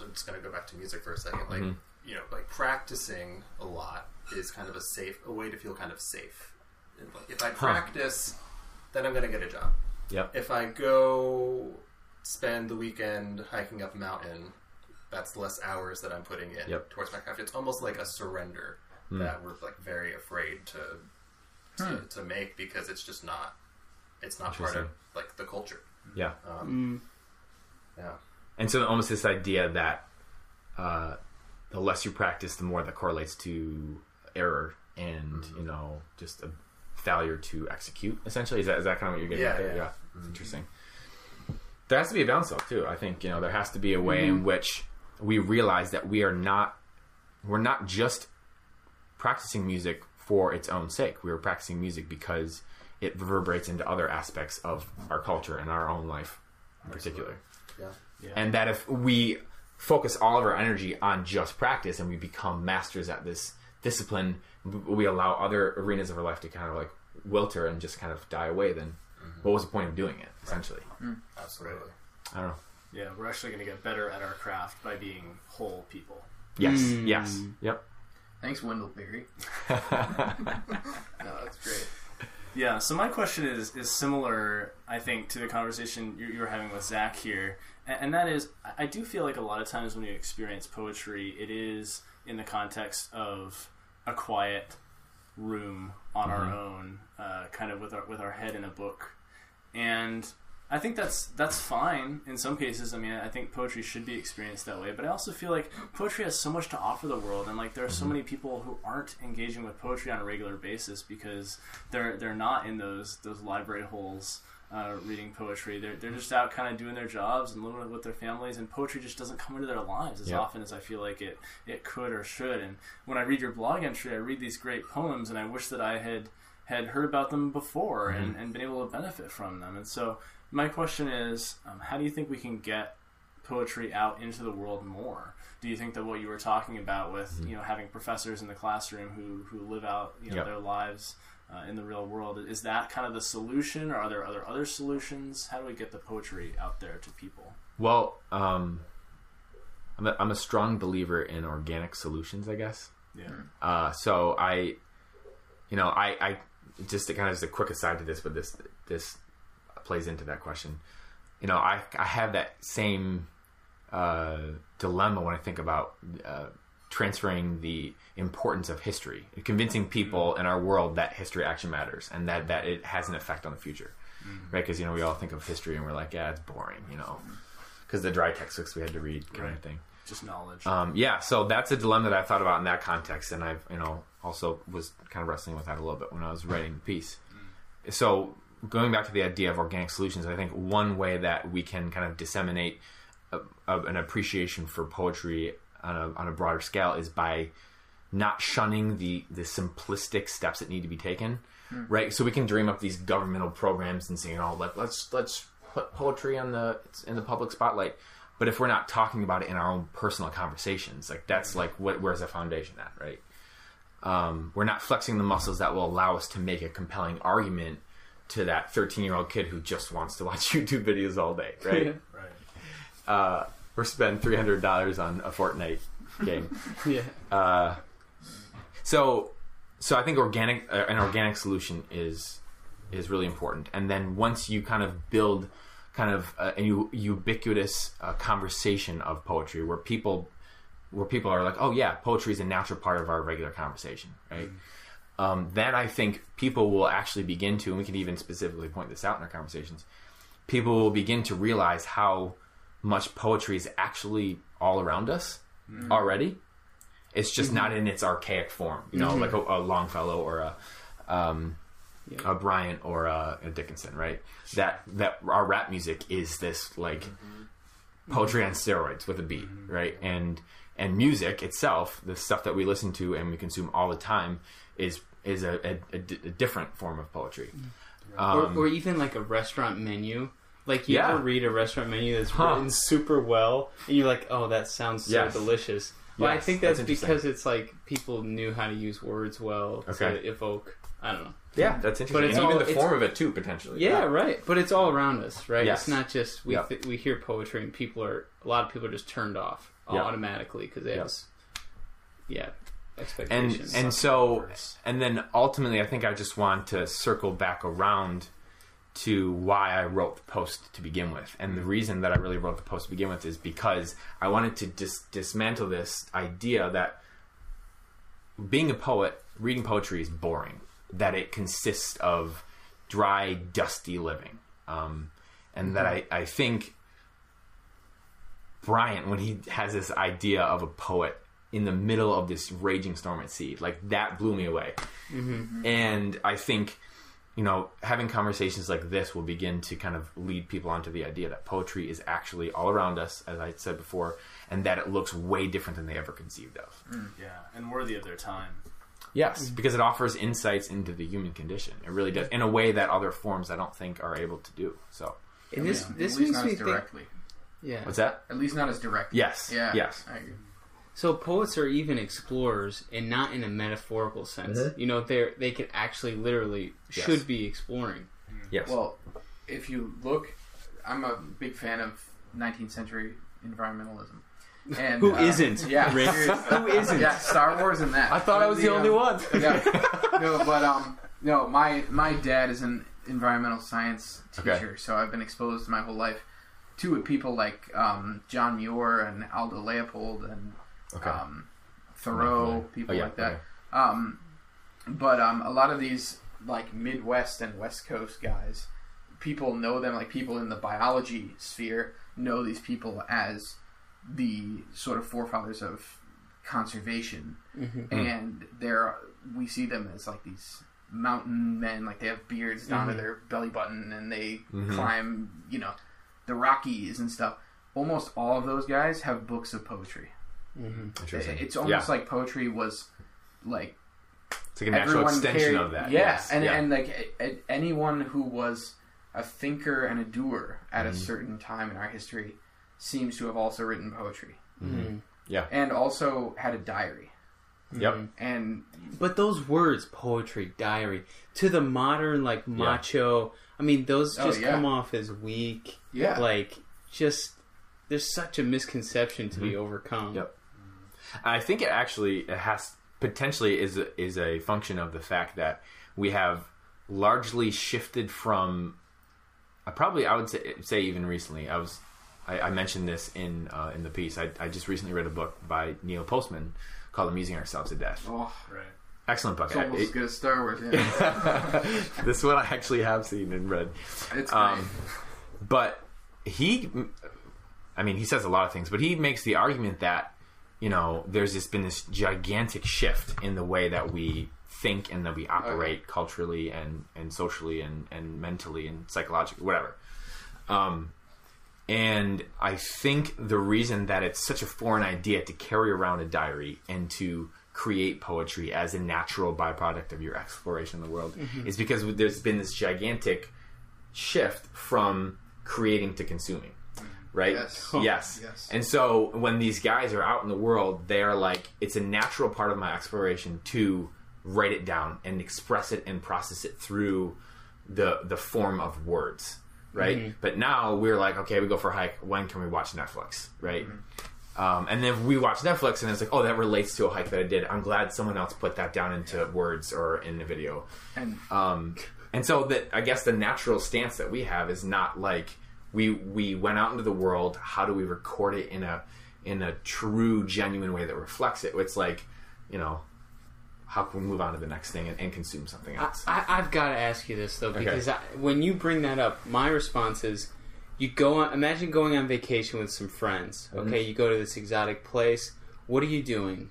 Speaker 5: I'm just gonna go back to music for a second. Like, you know, like practicing a lot is kind of a safe, a way to feel kind of safe. If I practice, then I'm gonna get a job.
Speaker 4: Yep.
Speaker 5: If I go spend the weekend hiking up a mountain, that's less hours that I'm putting in
Speaker 4: Yep.
Speaker 5: towards my craft. It's almost like a surrender hmm. that we're like very afraid to to, hmm. to make because it's just not it's not part of like the culture.
Speaker 4: Yeah.
Speaker 5: Um, hmm. Yeah.
Speaker 4: And so almost this idea that uh, the less you practice, the more that correlates to error and mm-hmm. you know just a failure to execute. Essentially, is that is that kind of what you're getting
Speaker 5: Yeah,
Speaker 4: at there?
Speaker 5: yeah.
Speaker 4: That's mm-hmm. interesting. There has to be a balance though too. I think you know there has to be a way in mm-hmm. which we realize that we are not we're not just practicing music for its own sake. We are practicing music because it reverberates into other aspects of our culture and our own life in particular
Speaker 5: Yeah.
Speaker 4: and that if we focus all of our energy on just practice and we become masters at this discipline we allow other arenas of our life to kind of like wilter and just kind of die away then mm-hmm. what was the point of doing it essentially mm.
Speaker 5: Absolutely.
Speaker 4: i don't know
Speaker 2: Yeah, we're actually going to get better at our craft by being whole people.
Speaker 4: yes yes yep
Speaker 1: Thanks, Wendell Berry. no, that's great.
Speaker 2: Yeah, so my question is is similar, I think, to the conversation you, you were having with Zach here, and, and that is, I- I do feel like a lot of times when you experience poetry, it is in the context of a quiet room on our own, uh, kind of with our with our head in a book, and I think that's that's fine in some cases. I mean, I think poetry should be experienced that way, but I also feel like poetry has so much to offer the world, and like there are so many people who aren't engaging with poetry on a regular basis because they're they're not in those those library holes uh, reading poetry. They're, they're just out kind of doing their jobs and living with their families, and poetry just doesn't come into their lives as
Speaker 4: Yeah.
Speaker 2: often as I feel like it, it could or should. And when I read your blog entry, I read these great poems, and I wish that I had had heard about them before and, and been able to benefit from them. And so, my question is, um, how do you think we can get poetry out into the world more? Do you think that what you were talking about with you know having professors in the classroom who who live out you know
Speaker 4: Yep.
Speaker 2: their lives uh, in the real world is that kind of the solution, or are there other other solutions? How do we get the poetry out there to people?
Speaker 4: Well, um, I'm a, I'm a strong believer in organic solutions, I guess.
Speaker 2: Yeah,
Speaker 4: Uh, so I, you know, I, I just to kind of as a quick aside to this, but this this plays into that question. You know, I I have that same uh, dilemma when I think about uh, transferring the importance of history, convincing people in our world that history actually matters and that that it has an effect on the future, right? Because you know we all think of history and we're like, yeah, it's boring, you know, because the dry textbooks we had to read kind of thing.
Speaker 2: just knowledge.
Speaker 4: Um, yeah, so that's a dilemma that I thought about in that context, and I've you know also was kind of wrestling with that a little bit when I was writing the piece. So going back to the idea of organic solutions, I think one way that we can kind of disseminate a, a, an appreciation for poetry on a, on a broader scale is by not shunning the the simplistic steps that need to be taken, hmm. right? So we can dream up these governmental programs and say, you oh, know, let, let's let's put poetry on the in the public spotlight. But if we're not talking about it in our own personal conversations, like that's hmm. like what where's the foundation at, right? Um, we're not flexing the muscles that will allow us to make a compelling argument to that 13 year old kid who just wants to watch YouTube videos all day, right?
Speaker 2: right.
Speaker 4: uh, or spend three hundred dollars on a Fortnite game.
Speaker 3: Yeah.
Speaker 4: Uh, so, so I think organic uh, an organic solution is is really important. And then once you kind of build kind of uh, a u- ubiquitous uh, conversation of poetry, where people where people are like, oh yeah, poetry is a natural part of our regular conversation, right? Um, then I think people will actually begin to, and we can even specifically point this out in our conversations. People will begin to realize how much poetry is actually all around us mm-hmm. already. It's just mm-hmm. not in its archaic form, you know, like mm-hmm. a, a Longfellow or a um,
Speaker 3: Yeah.
Speaker 4: a Bryant or a, a Dickinson, right? That that our rap music is this like poetry on steroids with a beat, right? And and music itself, the stuff that we listen to and we consume all the time, is is a, a, a di- a different form of poetry. Um,
Speaker 3: or, or even like a restaurant menu. Like you
Speaker 4: Yeah.
Speaker 3: ever read a restaurant menu that's
Speaker 4: Huh.
Speaker 3: written super well, and you're like, "Oh, that sounds so
Speaker 4: Yes.
Speaker 3: delicious." Well, I think
Speaker 4: that's
Speaker 3: that's, because it's like people knew how to use words well
Speaker 4: Okay.
Speaker 3: to evoke. I don't know.
Speaker 4: yeah, that's interesting.
Speaker 3: But it's
Speaker 4: and
Speaker 3: all-
Speaker 4: even the form of it too, potentially.
Speaker 3: Yeah, right. But it's all around us, right?
Speaker 4: Yes.
Speaker 3: It's not just we
Speaker 4: Yep.
Speaker 3: th- we hear poetry and people are a lot of people are just turned off
Speaker 4: Yep.
Speaker 3: automatically because they have yeah.
Speaker 4: and
Speaker 3: expectations.
Speaker 4: and so and then ultimately i think i just want to circle back around to why i wrote the post to begin with. And the reason that i really wrote the post to begin with is because i wanted to dis- dismantle this idea that being a poet reading poetry is boring that it consists of dry dusty living. Um, and that I, I think Bryant when he has this idea of a poet in the middle of this raging storm at sea. Like that blew me away. And I think, you know, having conversations like this will begin to kind of lead people onto the idea that poetry is actually all around us, as I said before, and that it looks way different than they ever conceived of.
Speaker 2: Yeah, and worthy of their time.
Speaker 4: Yes, because it offers insights into the human condition. It really does, in a way that other forms I don't think are able to do. So,
Speaker 3: and this
Speaker 1: Yeah,
Speaker 3: this makes me
Speaker 1: as
Speaker 3: think.
Speaker 1: Directly.
Speaker 3: Yeah.
Speaker 4: what's that?
Speaker 1: At least not as directly.
Speaker 4: Yes.
Speaker 1: Yeah.
Speaker 4: Yes.
Speaker 1: I agree.
Speaker 3: So poets are even explorers, and not in a metaphorical sense.
Speaker 4: Mhm.
Speaker 3: You know, they they could actually, literally,
Speaker 4: Yes.
Speaker 3: should be exploring.
Speaker 4: Yes.
Speaker 1: Well, if you look, I'm a big fan of 19th century environmentalism. And
Speaker 3: who
Speaker 1: uh,
Speaker 3: isn't?
Speaker 1: Yeah.
Speaker 3: who isn't?
Speaker 1: Yeah, Star Wars and that.
Speaker 4: I thought I was the
Speaker 1: um,
Speaker 4: only one.
Speaker 1: yeah. No, but um, no, my my dad is an environmental science teacher,
Speaker 4: Okay.
Speaker 1: so I've been exposed my whole life to it. People like um, John Muir and Aldo Leopold and
Speaker 4: Okay.
Speaker 1: um, Thoreau,
Speaker 4: familiar.
Speaker 1: people
Speaker 4: Oh, yeah,
Speaker 1: like that.
Speaker 4: okay.
Speaker 1: Um, but um, a lot of these like Midwest and West Coast guys, people know them like people in the biology sphere know these people as the sort of forefathers of conservation,
Speaker 3: Mm-hmm.
Speaker 1: and they're we see them as like these mountain men, like they have beards down
Speaker 3: Mhm.
Speaker 1: to their belly button, and they
Speaker 4: Mhm.
Speaker 1: climb, you know, the Rockies and stuff. Almost all of those guys have books of poetry.
Speaker 3: hmm
Speaker 4: Interesting.
Speaker 1: It's almost
Speaker 4: yeah.
Speaker 1: like poetry was like
Speaker 4: it's like a natural extension
Speaker 1: carried-
Speaker 4: of that.
Speaker 1: Yeah,
Speaker 4: yes.
Speaker 1: and
Speaker 4: yeah.
Speaker 1: and like a, a- anyone who was a thinker and a doer at a
Speaker 4: Mhm.
Speaker 1: certain time in our history seems to have also written poetry
Speaker 3: hmm
Speaker 1: and also had a diary.
Speaker 4: Yep.
Speaker 1: And
Speaker 3: But those words, poetry, diary, to the modern like macho, I mean, those
Speaker 1: Oh,
Speaker 3: just
Speaker 1: yeah.
Speaker 3: come off as weak.
Speaker 1: yeah,
Speaker 3: Like, just there's such a misconception to be overcome.
Speaker 4: Yep. I think it actually it has potentially is a, is a function of the fact that we have largely shifted from. I probably I would say, say even recently I was I, I mentioned this in uh, in the piece. I, I just recently read a book by Neil Postman called "Amusing Ourselves to Death."
Speaker 1: oh,
Speaker 2: Right.
Speaker 4: Excellent book.
Speaker 1: it's almost as
Speaker 4: It-
Speaker 1: good as Star Wars. Yeah.
Speaker 4: this one I actually have seen and read.
Speaker 1: it's great.
Speaker 4: Um, but he, I mean, he says a lot of things, but he makes the argument that you know there's just been this gigantic shift in the way that we think and that we operate culturally and and socially and and mentally and psychologically, whatever. Um, and I think the reason that it's such a foreign idea to carry around a diary and to create poetry as a natural byproduct of your exploration of the world mm-hmm. is because there's been this gigantic shift from creating to consuming. Right?
Speaker 1: Yes.
Speaker 4: Yes.
Speaker 1: Yes.
Speaker 4: And so when these guys are out in the world, they are like, it's a natural part of my exploration to write it down and express it and process it through the the form of words. Right? Mm-hmm. But now we're like, okay, we go for a hike. When can we watch Netflix? Right? Mm-hmm. Um, and then we watch Netflix, and it's like, oh, that relates to a hike that I did. I'm glad someone else put that down into words or in a video.
Speaker 1: and
Speaker 4: Um, and so that I guess the natural stance that we have is not like we we went out into the world. How do we record it in a in a true, genuine way that reflects it? It's like, you know, how can we move on to the next thing and, and consume something else?
Speaker 3: I, I've got to ask you this though, because I, when you bring that up, my response is, you go on. Imagine going on vacation with some friends.
Speaker 4: Mm-hmm.
Speaker 3: Okay, you go to this exotic place. What are you doing?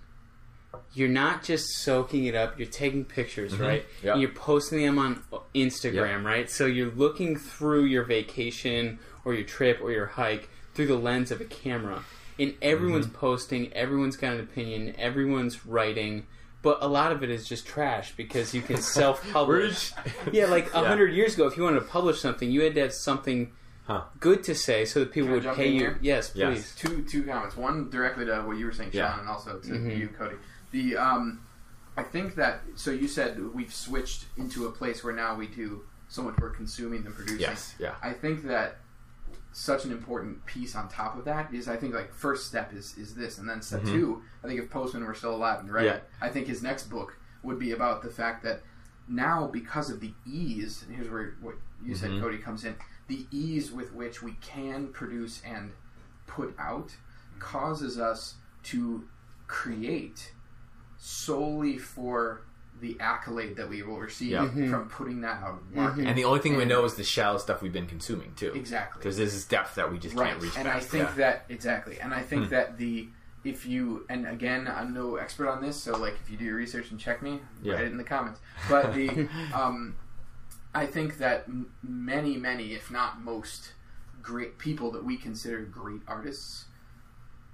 Speaker 3: You're not just soaking it up. You're taking pictures, right?
Speaker 4: Mm-hmm. Yep.
Speaker 3: And you're posting them on Instagram, right? So you're looking through your vacation or your trip or your hike through the lens of a camera. And everyone's
Speaker 4: Mm-hmm.
Speaker 3: posting, everyone's got an opinion, everyone's writing, but a lot of it is just trash because you can self-publish. yeah, like a
Speaker 4: Yeah.
Speaker 3: hundred years ago, if you wanted to publish something, you had to have something
Speaker 4: Huh.
Speaker 3: good to say so that people
Speaker 1: Can I
Speaker 3: would
Speaker 1: jump
Speaker 3: pay
Speaker 1: in
Speaker 3: you.
Speaker 1: here?
Speaker 3: Yes,
Speaker 4: Yes.
Speaker 3: please.
Speaker 1: two two comments. One directly to what you were saying, Sean,
Speaker 4: Yeah.
Speaker 1: and also to
Speaker 3: Mhm.
Speaker 1: you, Cody. The um, I think that so you said we've switched into a place where now we do so much more consuming than producing.
Speaker 4: Yes, yeah.
Speaker 1: I think that such an important piece on top of that is I think like first step is is this, and then step
Speaker 4: Mhm.
Speaker 1: two. I think if Postman were still alive and right,
Speaker 4: Yeah.
Speaker 1: I think his next book would be about the fact that now because of the ease, and here's where what you said,
Speaker 4: Mhm.
Speaker 1: Cody, comes in. The ease with which we can produce and put out causes us to create solely for the accolade that we will receive
Speaker 4: Yeah.
Speaker 3: Mhm.
Speaker 1: from putting that out in the market.
Speaker 4: And the only thing we know is the shallow stuff we've been consuming too.
Speaker 1: Exactly.
Speaker 4: Because there's this depth that we just
Speaker 1: right
Speaker 4: can't reach.
Speaker 1: and i think
Speaker 4: Yeah.
Speaker 1: that exactly and i think
Speaker 4: Hmm.
Speaker 1: that the if you and again i'm no expert on this so like if you do your research and check me
Speaker 4: Yeah.
Speaker 1: write it in the comments but the um i think that m- many many if not most great people that we consider great artists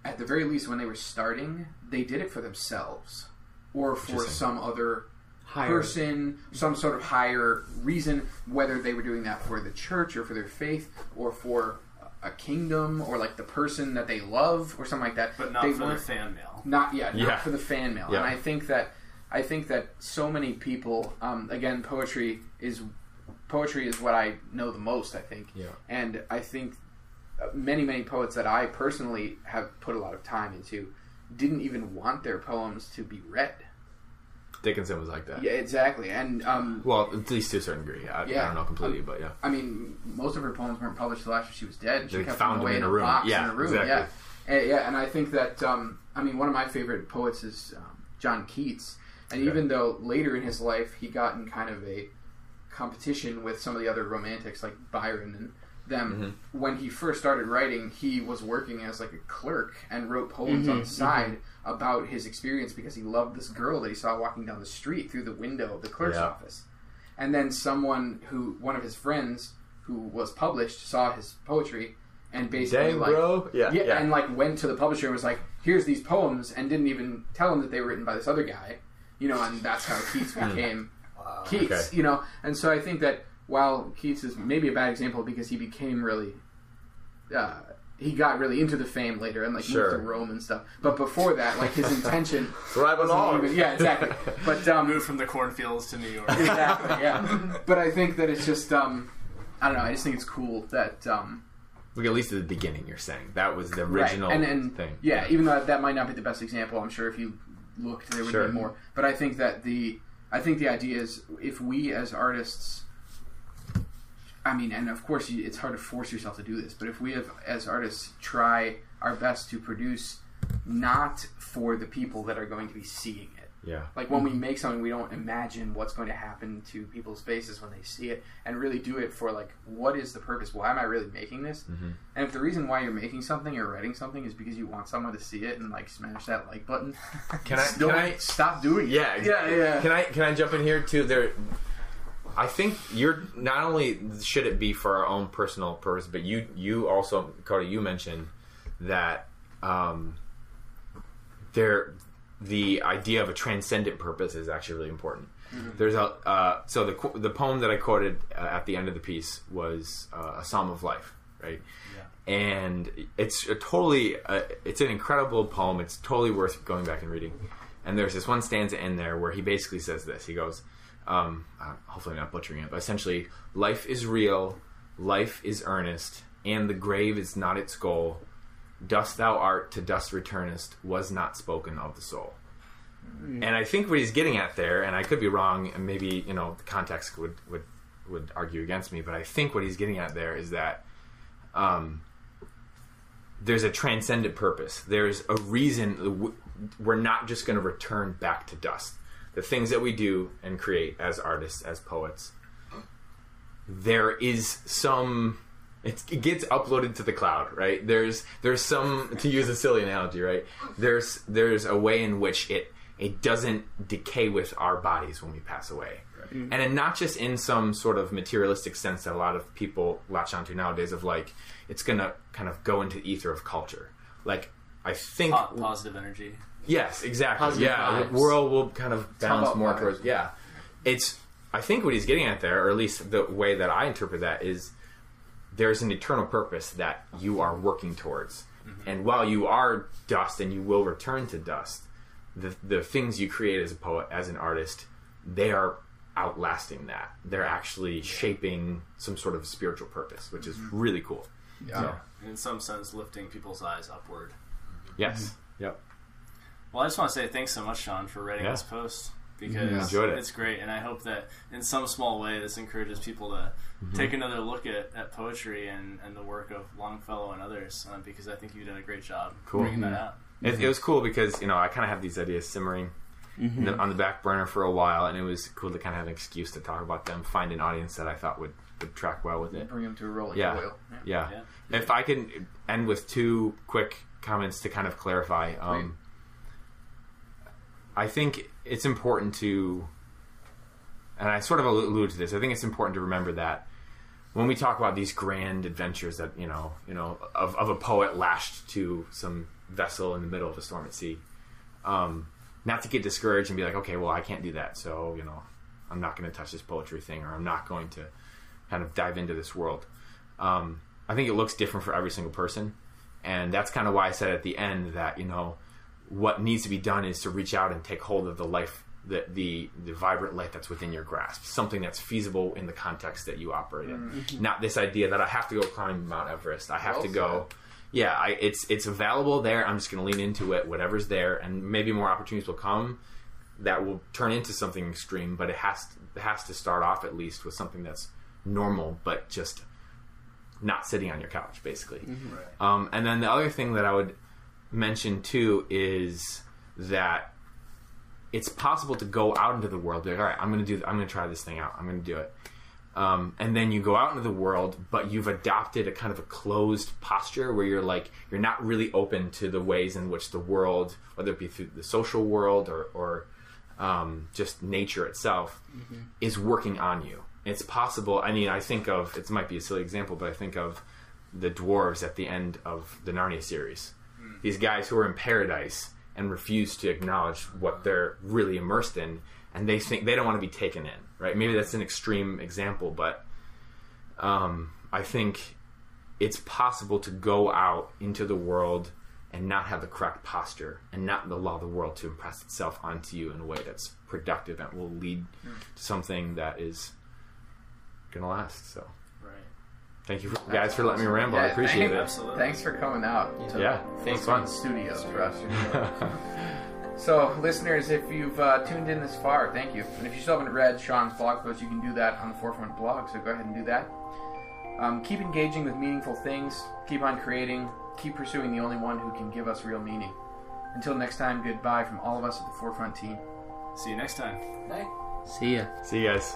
Speaker 1: at the very least when they were starting they did it for themselves or for some other
Speaker 3: Higher.
Speaker 1: person, some sort of higher reason, whether they were doing that for the church or for their faith or for a kingdom or like the person that they love or something like that.
Speaker 2: But not
Speaker 1: they
Speaker 2: for the fan mail.
Speaker 1: not yeah,
Speaker 4: Yeah.
Speaker 1: not for the fan mail.
Speaker 4: Yeah.
Speaker 1: And I think that I think that so many people, um, again, poetry is poetry is what I know the most. I think,
Speaker 4: Yeah.
Speaker 1: and I think uh, many many poets that I personally have put a lot of time into didn't even want their poems to be read.
Speaker 4: Dickinson was like that.
Speaker 1: Yeah, exactly. And um,
Speaker 4: Well, at least to a certain degree. I, I don't know completely, but yeah.
Speaker 1: I mean, most of her poems weren't published till after she was dead. She
Speaker 4: They
Speaker 1: kept
Speaker 4: found
Speaker 1: them away
Speaker 4: in
Speaker 1: in
Speaker 4: a room.
Speaker 1: box
Speaker 4: Yeah,
Speaker 1: in a room.
Speaker 4: exactly.
Speaker 1: Yeah, and, yeah. And I think that um, I mean, one of my favorite poets is um, John Keats. And
Speaker 4: Okay.
Speaker 1: even though later in his life he got in kind of a competition with some of the other romantics like Byron and them,
Speaker 4: Mm-hmm.
Speaker 1: when he first started writing, he was working as like a clerk and wrote poems on
Speaker 3: Mhm,
Speaker 1: the side about his experience because he loved this girl that he saw walking down the street through the window of the clerk's
Speaker 4: Yeah.
Speaker 1: office. and then someone who one of his friends who was published saw his poetry and basically
Speaker 4: Dang,
Speaker 1: like
Speaker 4: bro. Yeah,
Speaker 1: yeah,
Speaker 4: yeah.
Speaker 1: and like went to the publisher and was like, "Here's these poems," and didn't even tell him that they were written by this other guy, you know, and that's how Keats became Keats,
Speaker 4: Okay.
Speaker 1: you know. And so I think that while Keats is maybe a bad example because he became really, uh, he got really into the fame later and like
Speaker 4: Sure.
Speaker 1: moved to Rome and stuff. But before that, like his intention,
Speaker 4: Thrive on
Speaker 1: even, yeah, exactly. But um,
Speaker 2: Moved from the cornfields to New York.
Speaker 1: exactly, yeah. But I think that it's just, um, I don't know. I just think it's cool that. Um,
Speaker 4: Like at least at the beginning, you're saying that was the
Speaker 1: Right,
Speaker 4: original
Speaker 1: and, and
Speaker 4: thing.
Speaker 1: Yeah, even though that might not be the best example, I'm sure if you looked, there would
Speaker 4: Sure.
Speaker 1: be more. But I think that the I think the idea is if we as artists, I mean, and of course you, it's hard to force yourself to do this, but if we have as artists try our best to produce not for the people that are going to be seeing it.
Speaker 4: Yeah.
Speaker 1: Like when we make something, we don't imagine what's going to happen to people's faces when they see it, and really do it for like, what is the purpose? Why am I really making this?
Speaker 4: Mhm.
Speaker 1: And if the reason why you're making something or writing something is because you want someone to see it and like smash that like button,
Speaker 4: Can I? Can I?
Speaker 1: stop doing it.
Speaker 4: Yeah,
Speaker 1: yeah, yeah.
Speaker 4: Can I can I jump in here too? There, I think you're not only should it be for our own personal purpose, but you you also Cody you mentioned that um, there the idea of a transcendent purpose is actually really important. There's a uh, so the the poem that I quoted uh, at the end of the piece was uh, a psalm of life, right? and it's a totally uh, it's an incredible poem. It's totally worth going back and reading. And there's this one stanza in there where he basically says this. He goes um, uh, hopefully I'm not butchering it but essentially life is real life is earnest and the grave is not its goal dust thou art to dust returnest was not spoken of the soul and I think what he's getting at there, and I could be wrong, and maybe you know the context would would would argue against me, but I think what he's getting at there is that um, there's a transcendent purpose. There's a reason we're not just going to return back to dust. The things that we do and create as artists, as poets, there is some. It's, it gets uploaded to the cloud, right? There's there's some to use a silly analogy, right? There's there's a way in which it it doesn't decay with our bodies when we pass away, and then not just in some sort of materialistic sense that a lot of people latch onto nowadays of like it's gonna kind of go into the ether of culture. Like I think
Speaker 2: Po- positive energy.
Speaker 4: Yes, exactly.
Speaker 3: Positive
Speaker 4: yeah,
Speaker 3: vibes.
Speaker 4: the world will kind of balance more
Speaker 1: vibes.
Speaker 4: towards. Yeah, it's. I think what he's getting at there, or at least the way that I interpret that, is there's an eternal purpose that you are working towards, mm-hmm. and while you are dust and you will return to dust, the the things you create as a poet, as an artist, they are outlasting that. They're actually shaping some sort of spiritual purpose, which is mm-hmm. really cool.
Speaker 1: Yeah.
Speaker 2: In some sense, lifting people's eyes upward.
Speaker 4: Yes. Mm-hmm. Yep.
Speaker 2: Well, I just want to say thanks so much, Sean, for writing
Speaker 4: Yeah.
Speaker 2: this post because
Speaker 4: Enjoyed it.
Speaker 2: it's great, and I hope that in some small way this encourages people to
Speaker 4: Mm-hmm.
Speaker 2: take another look at, at poetry and, and the work of Longfellow and others uh, because I think you've done a great job
Speaker 4: Cool.
Speaker 2: bringing that out.
Speaker 4: It, it was cool because you know I kind of have these ideas simmering in the- on the back burner for a while, and it was cool to kind of have an excuse to talk about them, find an audience that I thought would, would track well with it.
Speaker 1: Bring him to a rolling
Speaker 4: Yeah.
Speaker 1: boil.
Speaker 4: Yeah.
Speaker 2: Yeah.
Speaker 4: If I can end with two quick comments to kind of clarify, um, I think it's important to, and I sort of alluded to this. I think it's important to remember that when we talk about these grand adventures that you know, you know, of, of a poet lashed to some vessel in the middle of a storm at sea, um, not to get discouraged and be like, okay, well, I can't do that, so you know, I'm not going to touch this poetry thing, or I'm not going to kind of dive into this world. Um, I think it looks different for every single person, and that's kind of why I said at the end that you know what needs to be done is to reach out and take hold of the life, the the, the vibrant life that's within your grasp, something that's feasible in the context that you operate in. Mm-hmm. Mm-hmm. Not this idea that I have to go climb Mount Everest, I have
Speaker 1: Well
Speaker 4: to go. Yeah, I, it's it's available there. I'm just going to lean into it, whatever's there, and maybe more opportunities will come that will turn into something extreme. But it has to, it has to start off at least with something that's normal, but just not sitting on your couch, basically. Mm-hmm. Um, and then the other thing that I would mention too is that it's possible to go out into the world. Like, all right, I'm going to do. I'm going to try this thing out. I'm going to do it. Um, and then you go out into the world, but you've adopted a kind of a closed posture where you're like you're not really open to the ways in which the world, whether it be through the social world or, or um, just nature itself is working on you. It's possible. I mean, I think of it might be a silly example, but I think of the dwarves at the end of the Narnia series. These guys who are in paradise and refuse to acknowledge what they're really immersed in, and they think they don't want to be taken in. Right? Maybe that's an extreme example, but um, I think it's possible to go out into the world and not have the correct posture and not allow the world to impress itself onto you in a way that's productive and will lead to something that is going to last. So. Thank you for, guys for letting me ramble. I appreciate
Speaker 1: thank-
Speaker 4: it.
Speaker 2: Absolutely.
Speaker 1: Thanks for coming out. To
Speaker 4: Yeah,
Speaker 1: Thanks
Speaker 4: fun.
Speaker 1: on Studios, Russ. so, listeners, if you've uh, tuned in this far, thank you. And if you still haven't read Sean's blog post, you can do that on the Forefront blog. So go ahead and do that. Um, keep engaging with meaningful things. Keep on creating. Keep pursuing the only one who can give us real meaning. Until next time, goodbye from all of us at the Forefront team.
Speaker 2: See you next time. Bye.
Speaker 3: See ya.
Speaker 4: See you guys.